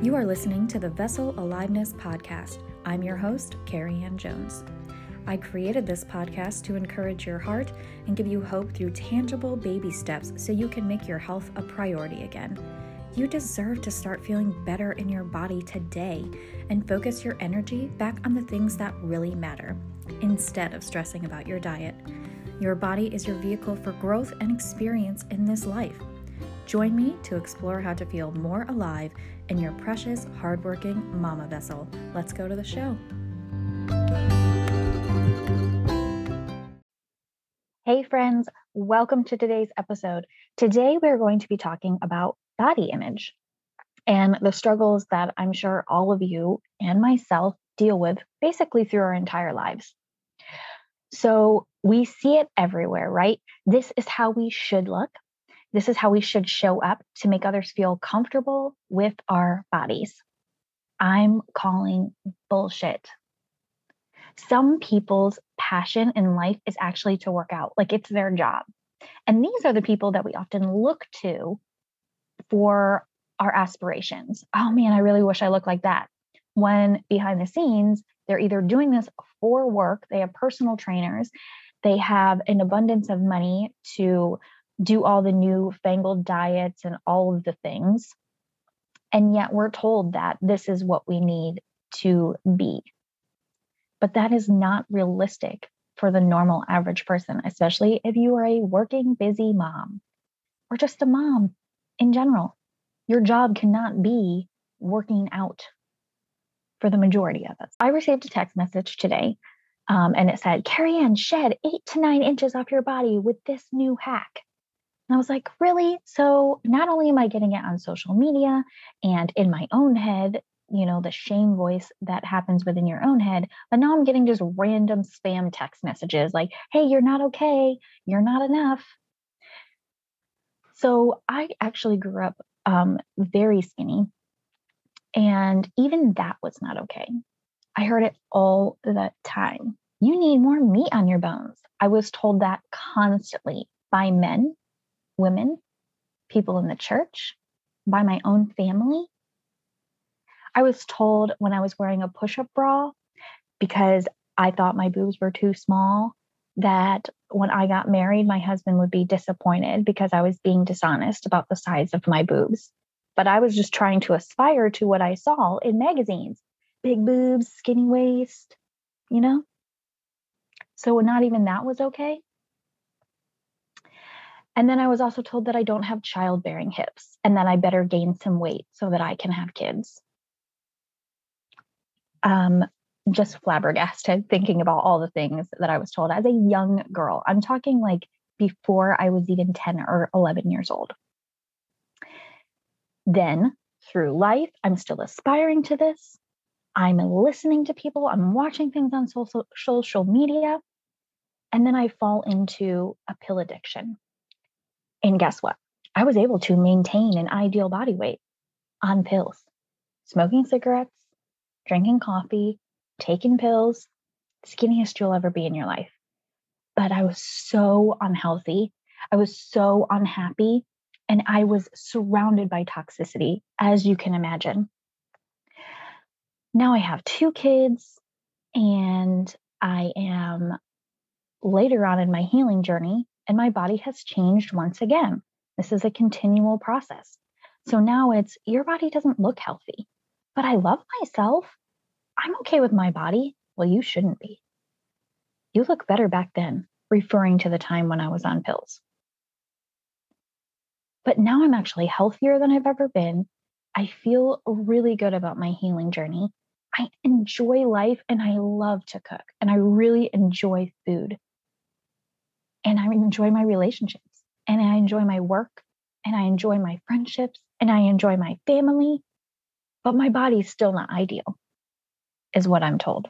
You are listening to the Vessel Aliveness Podcast. I'm your host, Carrie Ann Jones. I created this podcast to encourage your heart and give you hope through tangible baby steps so you can make your health a priority again. You deserve to start feeling better in your body today and focus your energy back on the things that really matter instead of stressing about your diet. Your body is your vehicle for growth and experience in this life. Join me to explore how to feel more alive in your precious, hardworking mama vessel. Let's go to the show. Hey, friends, welcome to today's episode. Today, we're going to be talking about body image and the struggles that I'm sure all of you and myself deal with basically through our entire lives. So, we see it everywhere, right? This is how we should look. This is how we should show up to make others feel comfortable with our bodies. I'm calling bullshit. Some people's passion in life is actually to work out, like it's their job. And these are the people that we often look to for our aspirations. Oh man, I really wish I looked like that. When behind the scenes, they're either doing this for work, they have personal trainers, they have an abundance of money to do all the new fangled diets and all of the things. And yet we're told that this is what we need to be. But that is not realistic for the normal average person, especially if you are a working, busy mom or just a mom in general. Your job cannot be working out for the majority of us. I received a text message today um, and it said, Carrie Ann, shed eight to nine inches off your body with this new hack. And I was like, really? So not only am I getting it on social media and in my own head, you know, the shame voice that happens within your own head, but now I'm getting just random spam text messages like, hey, you're not okay. You're not enough. So I actually grew up um, very skinny. And even that was not okay. I heard it all the time. You need more meat on your bones. I was told that constantly by men women, people in the church, by my own family. I was told when I was wearing a push up bra because I thought my boobs were too small that when I got married, my husband would be disappointed because I was being dishonest about the size of my boobs. But I was just trying to aspire to what I saw in magazines big boobs, skinny waist, you know? So, not even that was okay. And then I was also told that I don't have childbearing hips and that I better gain some weight so that I can have kids. Um, just flabbergasted thinking about all the things that I was told as a young girl. I'm talking like before I was even 10 or 11 years old. Then through life, I'm still aspiring to this. I'm listening to people, I'm watching things on social, social media. And then I fall into a pill addiction. And guess what? I was able to maintain an ideal body weight on pills, smoking cigarettes, drinking coffee, taking pills, skinniest you'll ever be in your life. But I was so unhealthy. I was so unhappy. And I was surrounded by toxicity, as you can imagine. Now I have two kids, and I am later on in my healing journey and my body has changed once again. This is a continual process. So now it's your body doesn't look healthy, but I love myself. I'm okay with my body. Well, you shouldn't be. You look better back then, referring to the time when I was on pills. But now I'm actually healthier than I've ever been. I feel really good about my healing journey. I enjoy life and I love to cook and I really enjoy food and I enjoy my relationships and I enjoy my work and I enjoy my friendships and I enjoy my family, but my body's still not ideal, is what I'm told.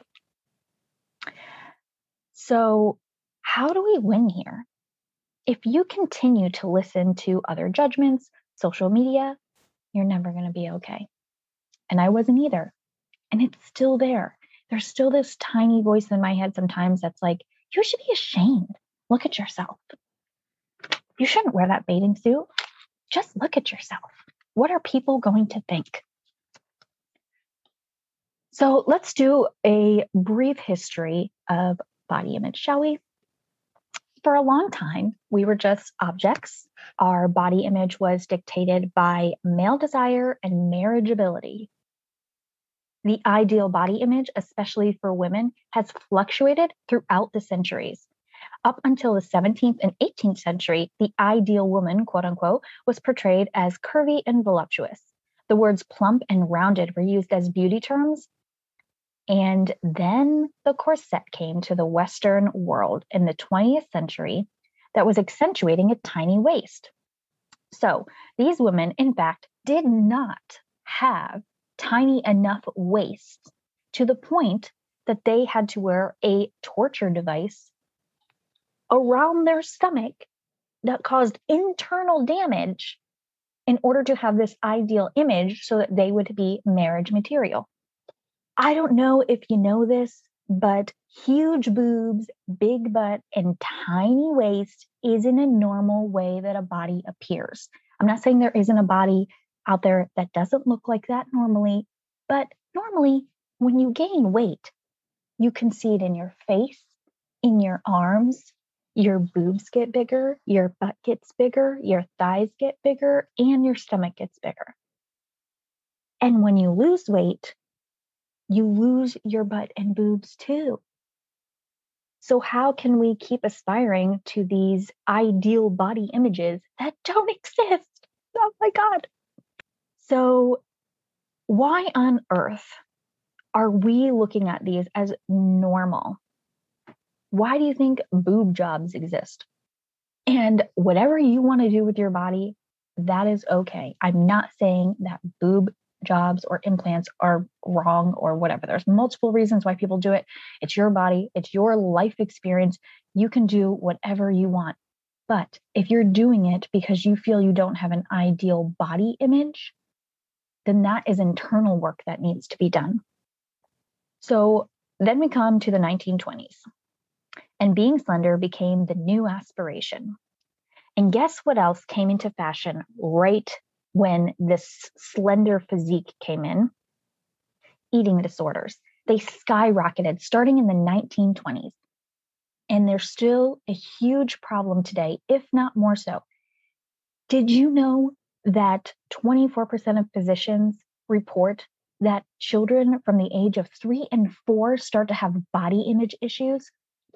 So, how do we win here? If you continue to listen to other judgments, social media, you're never going to be okay. And I wasn't either. And it's still there. There's still this tiny voice in my head sometimes that's like, you should be ashamed. Look at yourself. You shouldn't wear that bathing suit. Just look at yourself. What are people going to think? So let's do a brief history of body image, shall we? For a long time, we were just objects. Our body image was dictated by male desire and marriageability. The ideal body image, especially for women, has fluctuated throughout the centuries. Up until the 17th and 18th century, the ideal woman, quote unquote, was portrayed as curvy and voluptuous. The words plump and rounded were used as beauty terms. And then the corset came to the Western world in the 20th century that was accentuating a tiny waist. So these women, in fact, did not have tiny enough waists to the point that they had to wear a torture device around their stomach that caused internal damage in order to have this ideal image so that they would be marriage material. I don't know if you know this, but huge boobs, big butt, and tiny waist isn't a normal way that a body appears. I'm not saying there isn't a body out there that doesn't look like that normally, but normally when you gain weight, you can see it in your face, in your arms, your boobs get bigger, your butt gets bigger, your thighs get bigger, and your stomach gets bigger. And when you lose weight, you lose your butt and boobs too. So, how can we keep aspiring to these ideal body images that don't exist? Oh my God. So, why on earth are we looking at these as normal? Why do you think boob jobs exist? And whatever you want to do with your body, that is okay. I'm not saying that boob jobs or implants are wrong or whatever. There's multiple reasons why people do it. It's your body, it's your life experience. You can do whatever you want. But if you're doing it because you feel you don't have an ideal body image, then that is internal work that needs to be done. So then we come to the 1920s and being slender became the new aspiration. And guess what else came into fashion right when this slender physique came in? Eating disorders. They skyrocketed starting in the 1920s. And they're still a huge problem today, if not more so. Did you know that 24% of physicians report that children from the age of three and four start to have body image issues?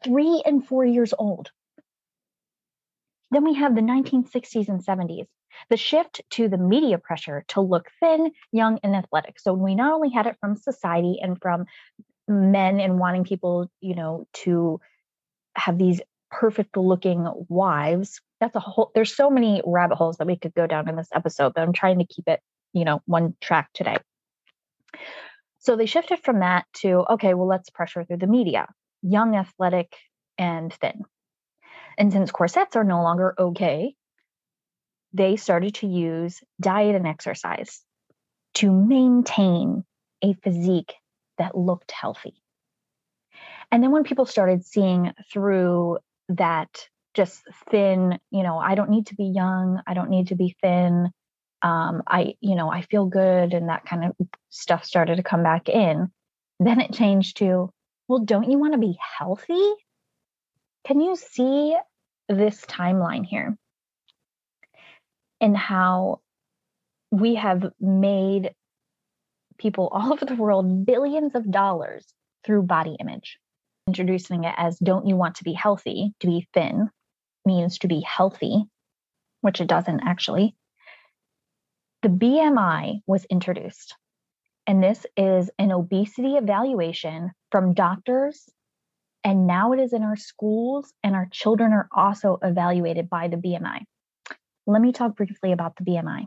Three and four years old. Then we have the 1960s and 70s, the shift to the media pressure to look thin, young, and athletic. So we not only had it from society and from men and wanting people, you know, to have these perfect looking wives. That's a whole, there's so many rabbit holes that we could go down in this episode, but I'm trying to keep it, you know, one track today. So they shifted from that to, okay, well, let's pressure through the media young, athletic, and thin. And since corsets are no longer okay, they started to use diet and exercise to maintain a physique that looked healthy. And then when people started seeing through that just thin, you know, I don't need to be young, I don't need to be thin. Um, I, you know, I feel good, and that kind of stuff started to come back in. Then it changed to well, don't you want to be healthy? Can you see this timeline here? And how we have made people all over the world billions of dollars through body image. Introducing it as don't you want to be healthy? To be thin means to be healthy, which it doesn't actually. The BMI was introduced. And this is an obesity evaluation from doctors. And now it is in our schools, and our children are also evaluated by the BMI. Let me talk briefly about the BMI.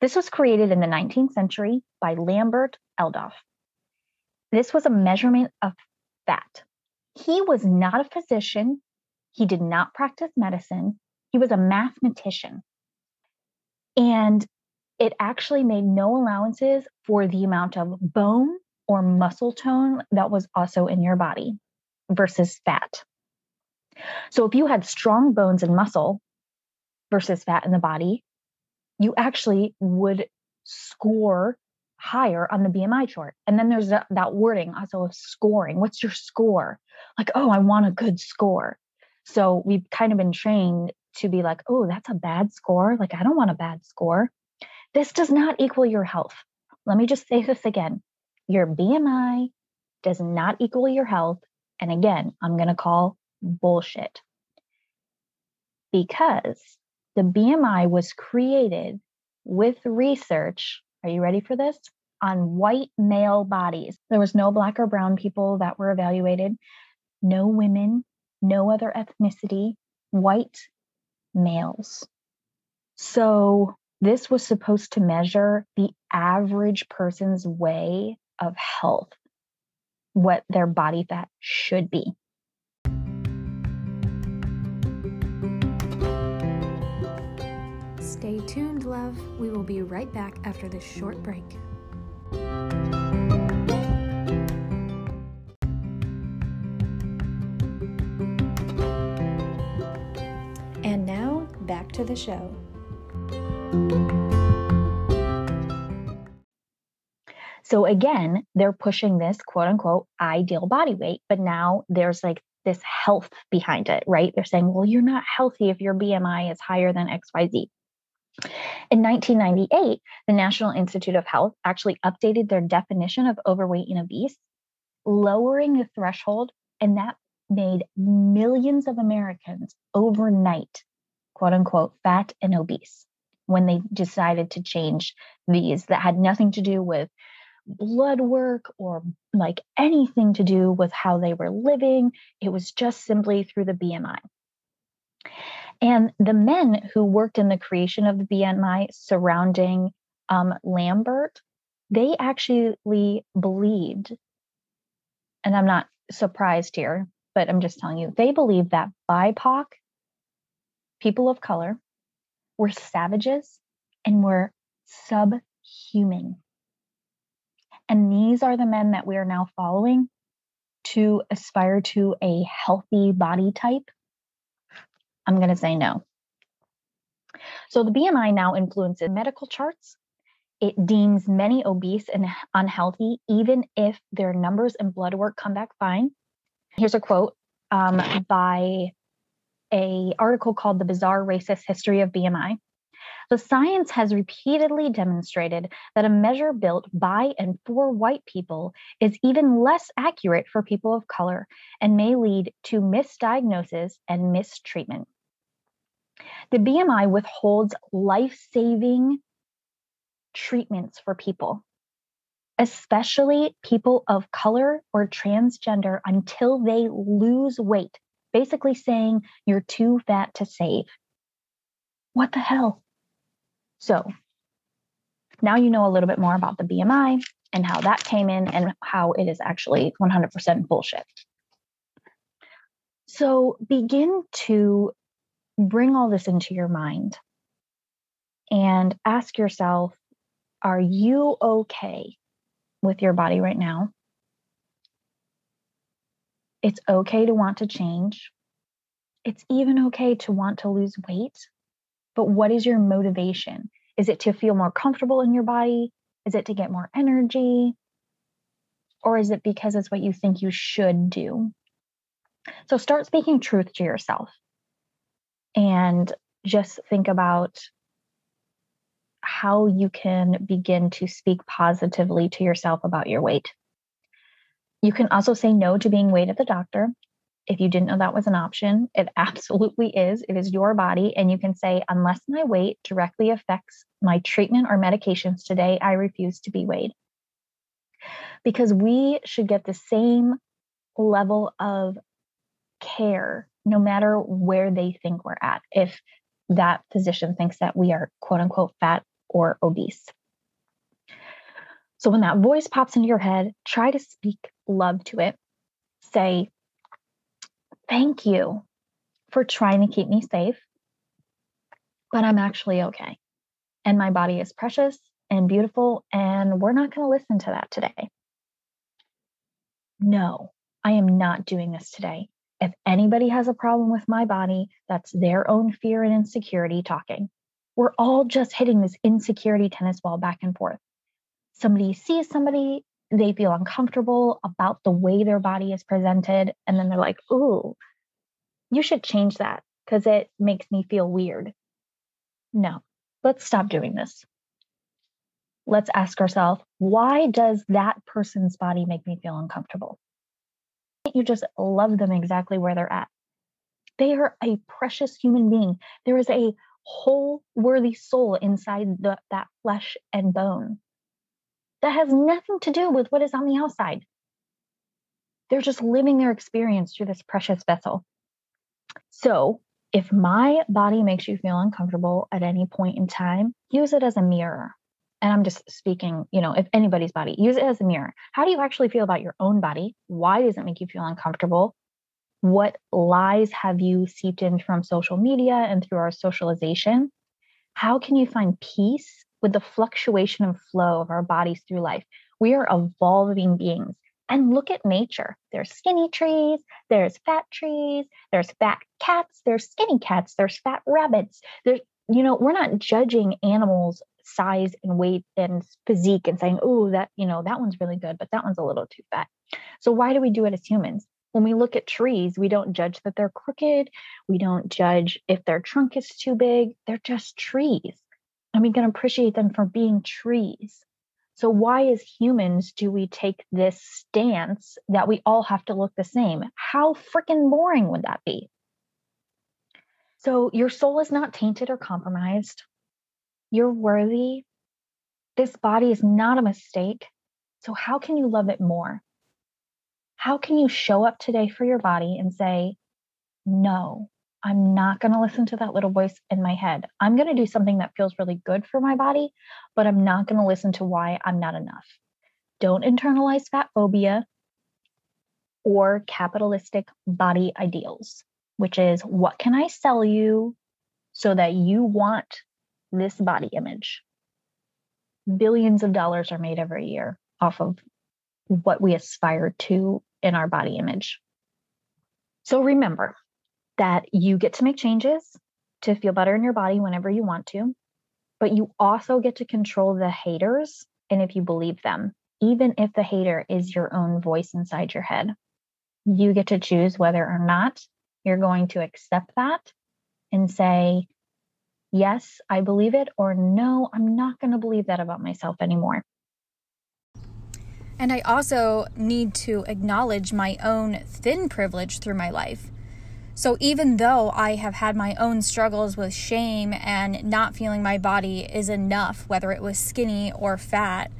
This was created in the 19th century by Lambert Adolphe. This was a measurement of fat. He was not a physician, he did not practice medicine, he was a mathematician. And it actually made no allowances for the amount of bone or muscle tone that was also in your body versus fat. So if you had strong bones and muscle versus fat in the body, you actually would score higher on the BMI chart. And then there's that, wording also of scoring. What's your score? Like, oh, I want a good score. So we've kind of been trained to be like, oh, that's a bad score. Like, I don't want a bad score. This does not equal your health. Let me just say this again your BMI does not equal your health. And again, I'm going to call bullshit because the BMI was created with research. Are you ready for this? On white male bodies. There was no black or brown people that were evaluated, no women, no other ethnicity, white males. So this was supposed to measure the average person's way of health, what their body fat should be. Stay tuned, love. We will be right back after this short break. And now, back to the show. So again, they're pushing this quote unquote ideal body weight, but now there's like this health behind it, right? They're saying, well, you're not healthy if your BMI is higher than XYZ. In 1998, the National Institute of Health actually updated their definition of overweight and obese, lowering the threshold, and that made millions of Americans overnight, quote unquote, fat and obese when they decided to change these that had nothing to do with blood work or like anything to do with how they were living. It was just simply through the BMI. And the men who worked in the creation of the BMI surrounding um, Lambert, they actually believed, and I'm not surprised here, but I'm just telling you, they believed that BIPOC, people of color, were savages and were subhuman. And these are the men that we are now following to aspire to a healthy body type. I'm going to say no. So the BMI now influences medical charts. It deems many obese and unhealthy, even if their numbers and blood work come back fine. Here's a quote um, by a article called "The Bizarre Racist History of BMI." The science has repeatedly demonstrated that a measure built by and for white people is even less accurate for people of color and may lead to misdiagnosis and mistreatment. The BMI withholds life saving treatments for people, especially people of color or transgender, until they lose weight, basically saying you're too fat to save. What the hell? So now you know a little bit more about the BMI and how that came in and how it is actually 100% bullshit. So begin to bring all this into your mind and ask yourself are you okay with your body right now? It's okay to want to change. It's even okay to want to lose weight. But what is your motivation? Is it to feel more comfortable in your body? Is it to get more energy? Or is it because it's what you think you should do? So start speaking truth to yourself and just think about how you can begin to speak positively to yourself about your weight. You can also say no to being weighed at the doctor if you didn't know that was an option, it absolutely is. It is your body. And you can say, unless my weight directly affects my treatment or medications today, I refuse to be weighed. Because we should get the same level of care no matter where they think we're at, if that physician thinks that we are quote unquote fat or obese. So when that voice pops into your head, try to speak love to it. Say, Thank you for trying to keep me safe, but I'm actually okay. And my body is precious and beautiful, and we're not going to listen to that today. No, I am not doing this today. If anybody has a problem with my body, that's their own fear and insecurity talking. We're all just hitting this insecurity tennis ball back and forth. somebody sees somebody, they feel uncomfortable about the way their body is presented, and then they're like, "Ooh, you should change that because it makes me feel weird." No, let's stop doing this. Let's ask ourselves, why does that person's body make me feel uncomfortable? You just love them exactly where they're at? They are a precious human being. There is a whole worthy soul inside the, that flesh and bone that has nothing to do with what is on the outside. They're just living their experience through this precious vessel. So, if my body makes you feel uncomfortable at any point in time, use it as a mirror. And I'm just speaking, you know, if anybody's body, use it as a mirror. How do you actually feel about your own body? Why does it make you feel uncomfortable? What lies have you seeped in from social media and through our socialization? How can you find peace with the fluctuation and flow of our bodies through life? We are evolving beings. And look at nature. There's skinny trees, there's fat trees, there's fat cats, there's skinny cats, there's fat rabbits. There's, you know, we're not judging animals size and weight and physique and saying, oh, that, you know, that one's really good, but that one's a little too fat. So why do we do it as humans? when we look at trees, we don't judge that they're crooked. We don't judge if their trunk is too big. They're just trees. And we can appreciate them for being trees. So, why, as humans, do we take this stance that we all have to look the same? How freaking boring would that be? So, your soul is not tainted or compromised. You're worthy. This body is not a mistake. So, how can you love it more? how can you show up today for your body and say, no, I'm not going to listen to that little voice in my head. I'm going to do something that feels really good for my body, but I'm not going to listen to why I'm not enough. Don't internalize fat phobia or capitalistic body ideals, which is what can I sell you so that you want this body image? Billions of dollars are made every year off of what we aspire to in our body image. So remember that you get to make changes to feel better in your body whenever you want to, but you also get to control the haters and if you believe them, even if the hater is your own voice inside your head. You get to choose whether or not you're going to accept that and say, yes, I believe it, or no, I'm not going to believe that about myself anymore. And I also need to acknowledge my own thin privilege through my life. So even though I have had my own struggles with shame and not feeling my body is enough, whether it was skinny or fat,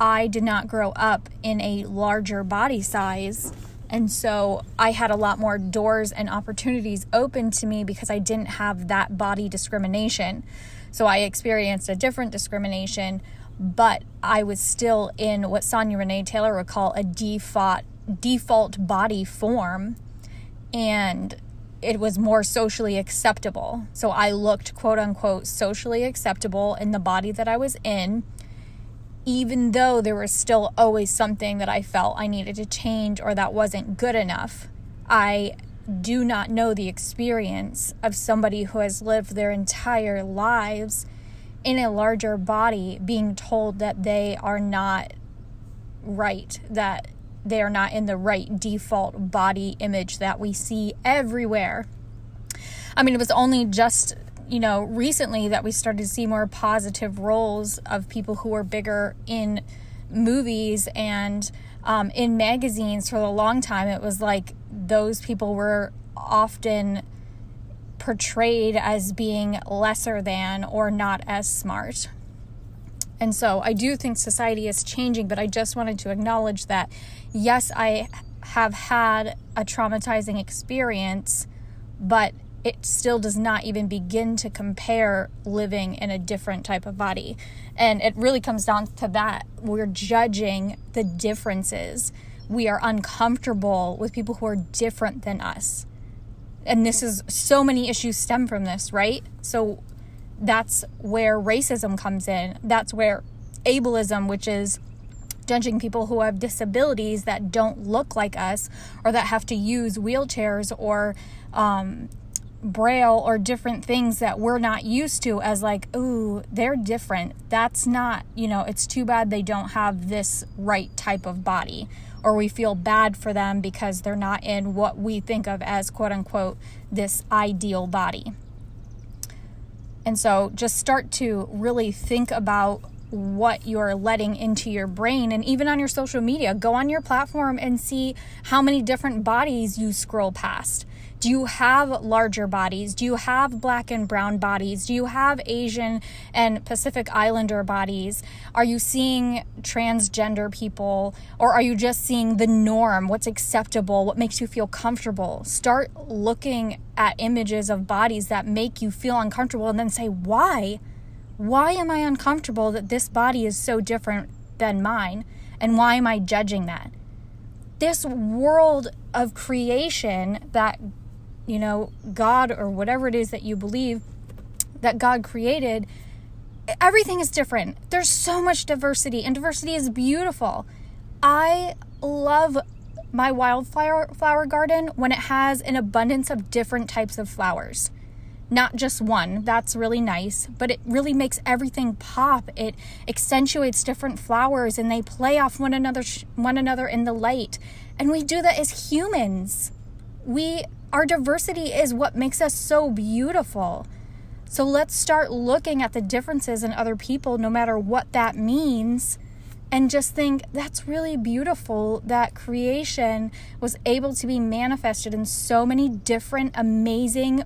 I did not grow up in a larger body size. And so I had a lot more doors and opportunities open to me because I didn't have that body discrimination. So I experienced a different discrimination but I was still in what Sonya Renee Taylor would call a default default body form and it was more socially acceptable. So I looked quote unquote socially acceptable in the body that I was in even though there was still always something that I felt I needed to change or that wasn't good enough. I do not know the experience of somebody who has lived their entire lives in a larger body being told that they are not right, that they are not in the right default body image that we see everywhere. I mean, it was only just, you know, recently that we started to see more positive roles of people who are bigger in movies and um, in magazines for a long time. It was like those people were often portrayed as being lesser than or not as smart. And so I do think society is changing, but I just wanted to acknowledge that yes, I have had a traumatizing experience, but it still does not even begin to compare living in a different type of body. And it really comes down to that. We're judging the differences. We are uncomfortable with people who are different than us and this is so many issues stem from this, right? So that's where racism comes in. That's where ableism, which is judging people who have disabilities that don't look like us or that have to use wheelchairs or um, braille or different things that we're not used to as like ooh they're different that's not you know it's too bad they don't have this right type of body or we feel bad for them because they're not in what we think of as quote unquote this ideal body and so just start to really think about what you're letting into your brain and even on your social media go on your platform and see how many different bodies you scroll past do you have larger bodies? Do you have black and brown bodies? Do you have Asian and Pacific Islander bodies? Are you seeing transgender people? Or are you just seeing the norm? What's acceptable? What makes you feel comfortable? Start looking at images of bodies that make you feel uncomfortable and then say, why? Why am I uncomfortable that this body is so different than mine? And why am I judging that? This world of creation that you know, God or whatever it is that you believe that God created, everything is different. There's so much diversity, and diversity is beautiful. I love my wildflower flower garden when it has an abundance of different types of flowers. Not just one, that's really nice, but it really makes everything pop. It accentuates different flowers and they play off one another one another in the light. And we do that as humans. We our diversity is what makes us so beautiful. So let's start looking at the differences in other people, no matter what that means, and just think that's really beautiful that creation was able to be manifested in so many different, amazing,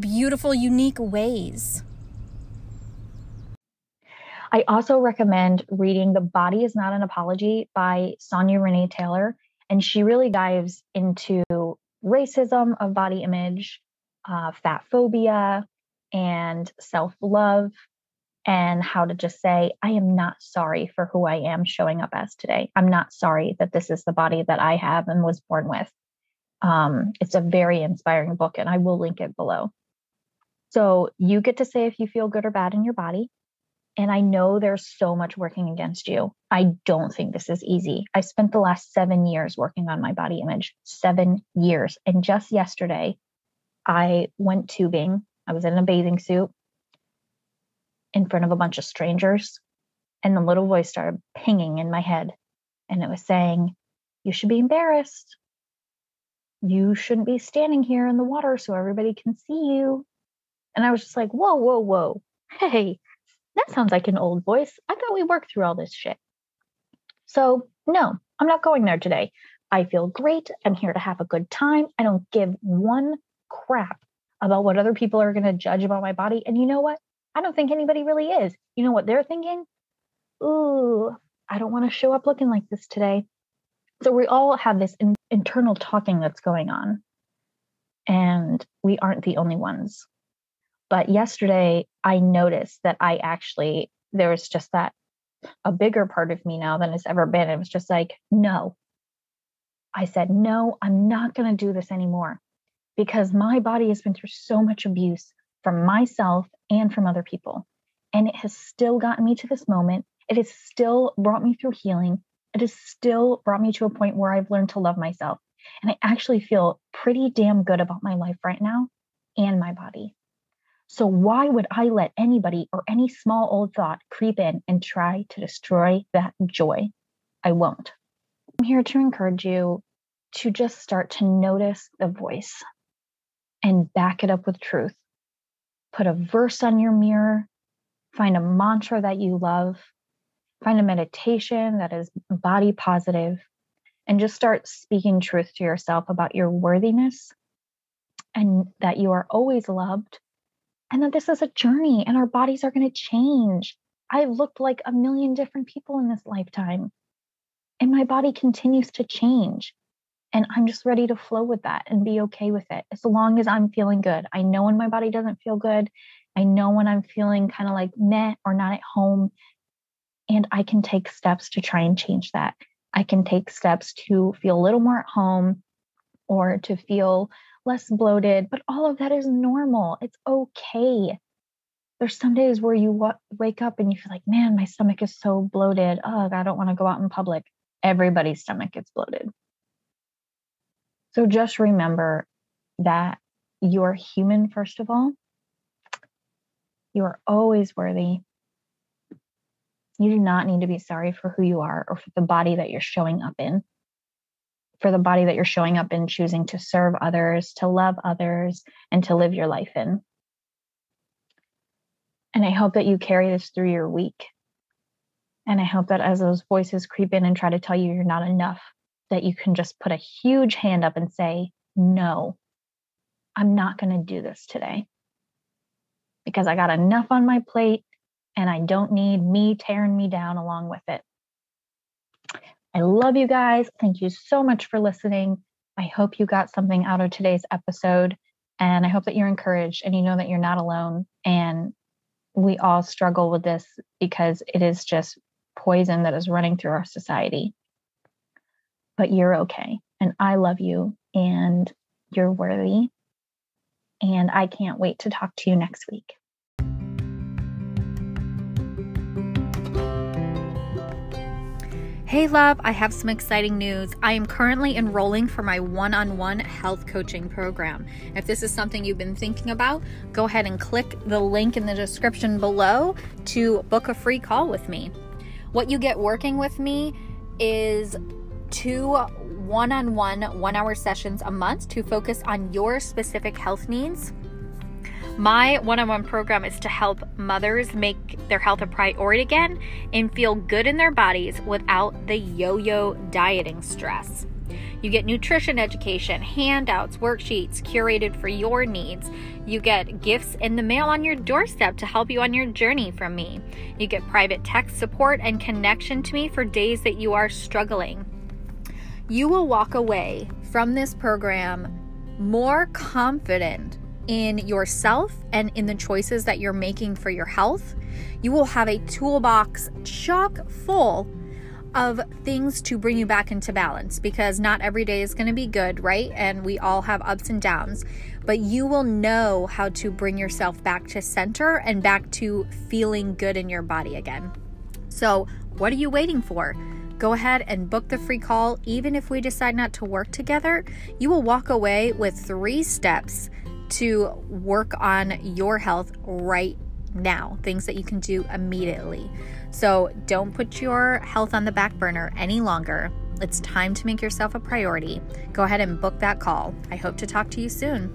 beautiful, unique ways. I also recommend reading The Body is Not an Apology by Sonya Renee Taylor. And she really dives into racism of body image, uh, fat phobia, and self love, and how to just say, I am not sorry for who I am showing up as today. I'm not sorry that this is the body that I have and was born with. Um, it's a very inspiring book, and I will link it below. So you get to say if you feel good or bad in your body. And I know there's so much working against you. I don't think this is easy. I spent the last seven years working on my body image, seven years. And just yesterday, I went tubing. I was in a bathing suit in front of a bunch of strangers. And the little voice started pinging in my head. And it was saying, You should be embarrassed. You shouldn't be standing here in the water so everybody can see you. And I was just like, Whoa, whoa, whoa. Hey, that sounds like an old voice. I thought we worked through all this shit. So, no, I'm not going there today. I feel great. I'm here to have a good time. I don't give one crap about what other people are going to judge about my body. And you know what? I don't think anybody really is. You know what they're thinking? Ooh, I don't want to show up looking like this today. So we all have this in- internal talking that's going on. And we aren't the only ones. But yesterday, I noticed that I actually, there was just that a bigger part of me now than it's ever been. It was just like, no. I said, no, I'm not going to do this anymore because my body has been through so much abuse from myself and from other people. And it has still gotten me to this moment. It has still brought me through healing. It has still brought me to a point where I've learned to love myself. And I actually feel pretty damn good about my life right now and my body. So, why would I let anybody or any small old thought creep in and try to destroy that joy? I won't. I'm here to encourage you to just start to notice the voice and back it up with truth. Put a verse on your mirror, find a mantra that you love, find a meditation that is body positive, and just start speaking truth to yourself about your worthiness and that you are always loved and that this is a journey and our bodies are going to change. I've looked like a million different people in this lifetime, and my body continues to change. And I'm just ready to flow with that and be okay with it as long as I'm feeling good. I know when my body doesn't feel good. I know when I'm feeling kind of like meh or not at home. And I can take steps to try and change that. I can take steps to feel a little more at home or to feel less bloated, but all of that is normal. It's okay. There's some days where you w- wake up and you feel like, man, my stomach is so bloated. Ugh, I don't want to go out in public. Everybody's stomach gets bloated. So just remember that you're human, first of all. You are always worthy. You do not need to be sorry for who you are or for the body that you're showing up in. For the body that you're showing up in, choosing to serve others, to love others, and to live your life in. And I hope that you carry this through your week. And I hope that as those voices creep in and try to tell you you're not enough, that you can just put a huge hand up and say, No, I'm not going to do this today because I got enough on my plate and I don't need me tearing me down along with it. I love you guys. Thank you so much for listening. I hope you got something out of today's episode. And I hope that you're encouraged and you know that you're not alone. And we all struggle with this because it is just poison that is running through our society. But you're okay. And I love you and you're worthy. And I can't wait to talk to you next week. Hey, love, I have some exciting news. I am currently enrolling for my one on one health coaching program. If this is something you've been thinking about, go ahead and click the link in the description below to book a free call with me. What you get working with me is two one on one, one hour sessions a month to focus on your specific health needs my one on one program is to help mothers make their health a priority again and feel good in their bodies without the yo yo dieting stress. You get nutrition education, handouts, worksheets curated for your needs. You get gifts in the mail on your doorstep to help you on your journey from me. You get private text support and connection to me for days that you are struggling. You will walk away from this program more confident in yourself and in the choices that you're making for your health, you will have a toolbox chock full of things to bring you back into balance because not every day is going to be good, right? And we all have ups and downs, but you will know how to bring yourself back to center and back to feeling good in your body again. So, what are you waiting for? Go ahead and book the free call. Even if we decide not to work together, you will walk away with three steps to work on your health right now, things that you can do immediately. So don't put your health on the back burner any longer. It's time to make yourself a priority. Go ahead and book that call. I hope to talk to you soon.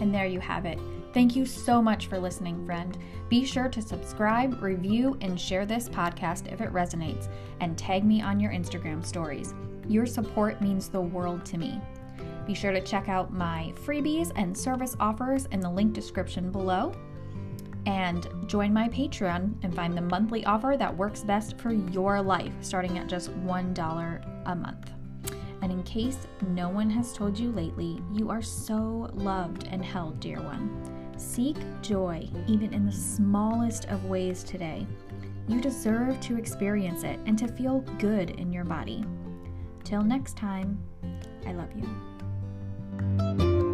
And there you have it. Thank you so much for listening, friend. Be sure to subscribe, review, and share this podcast if it resonates, and tag me on your Instagram stories. Your support means the world to me. Be sure to check out my freebies and service offers in the link description below. And join my Patreon and find the monthly offer that works best for your life, starting at just $1 a month. And in case no one has told you lately, you are so loved and held, dear one. Seek joy even in the smallest of ways today. You deserve to experience it and to feel good in your body. Till next time, I love you.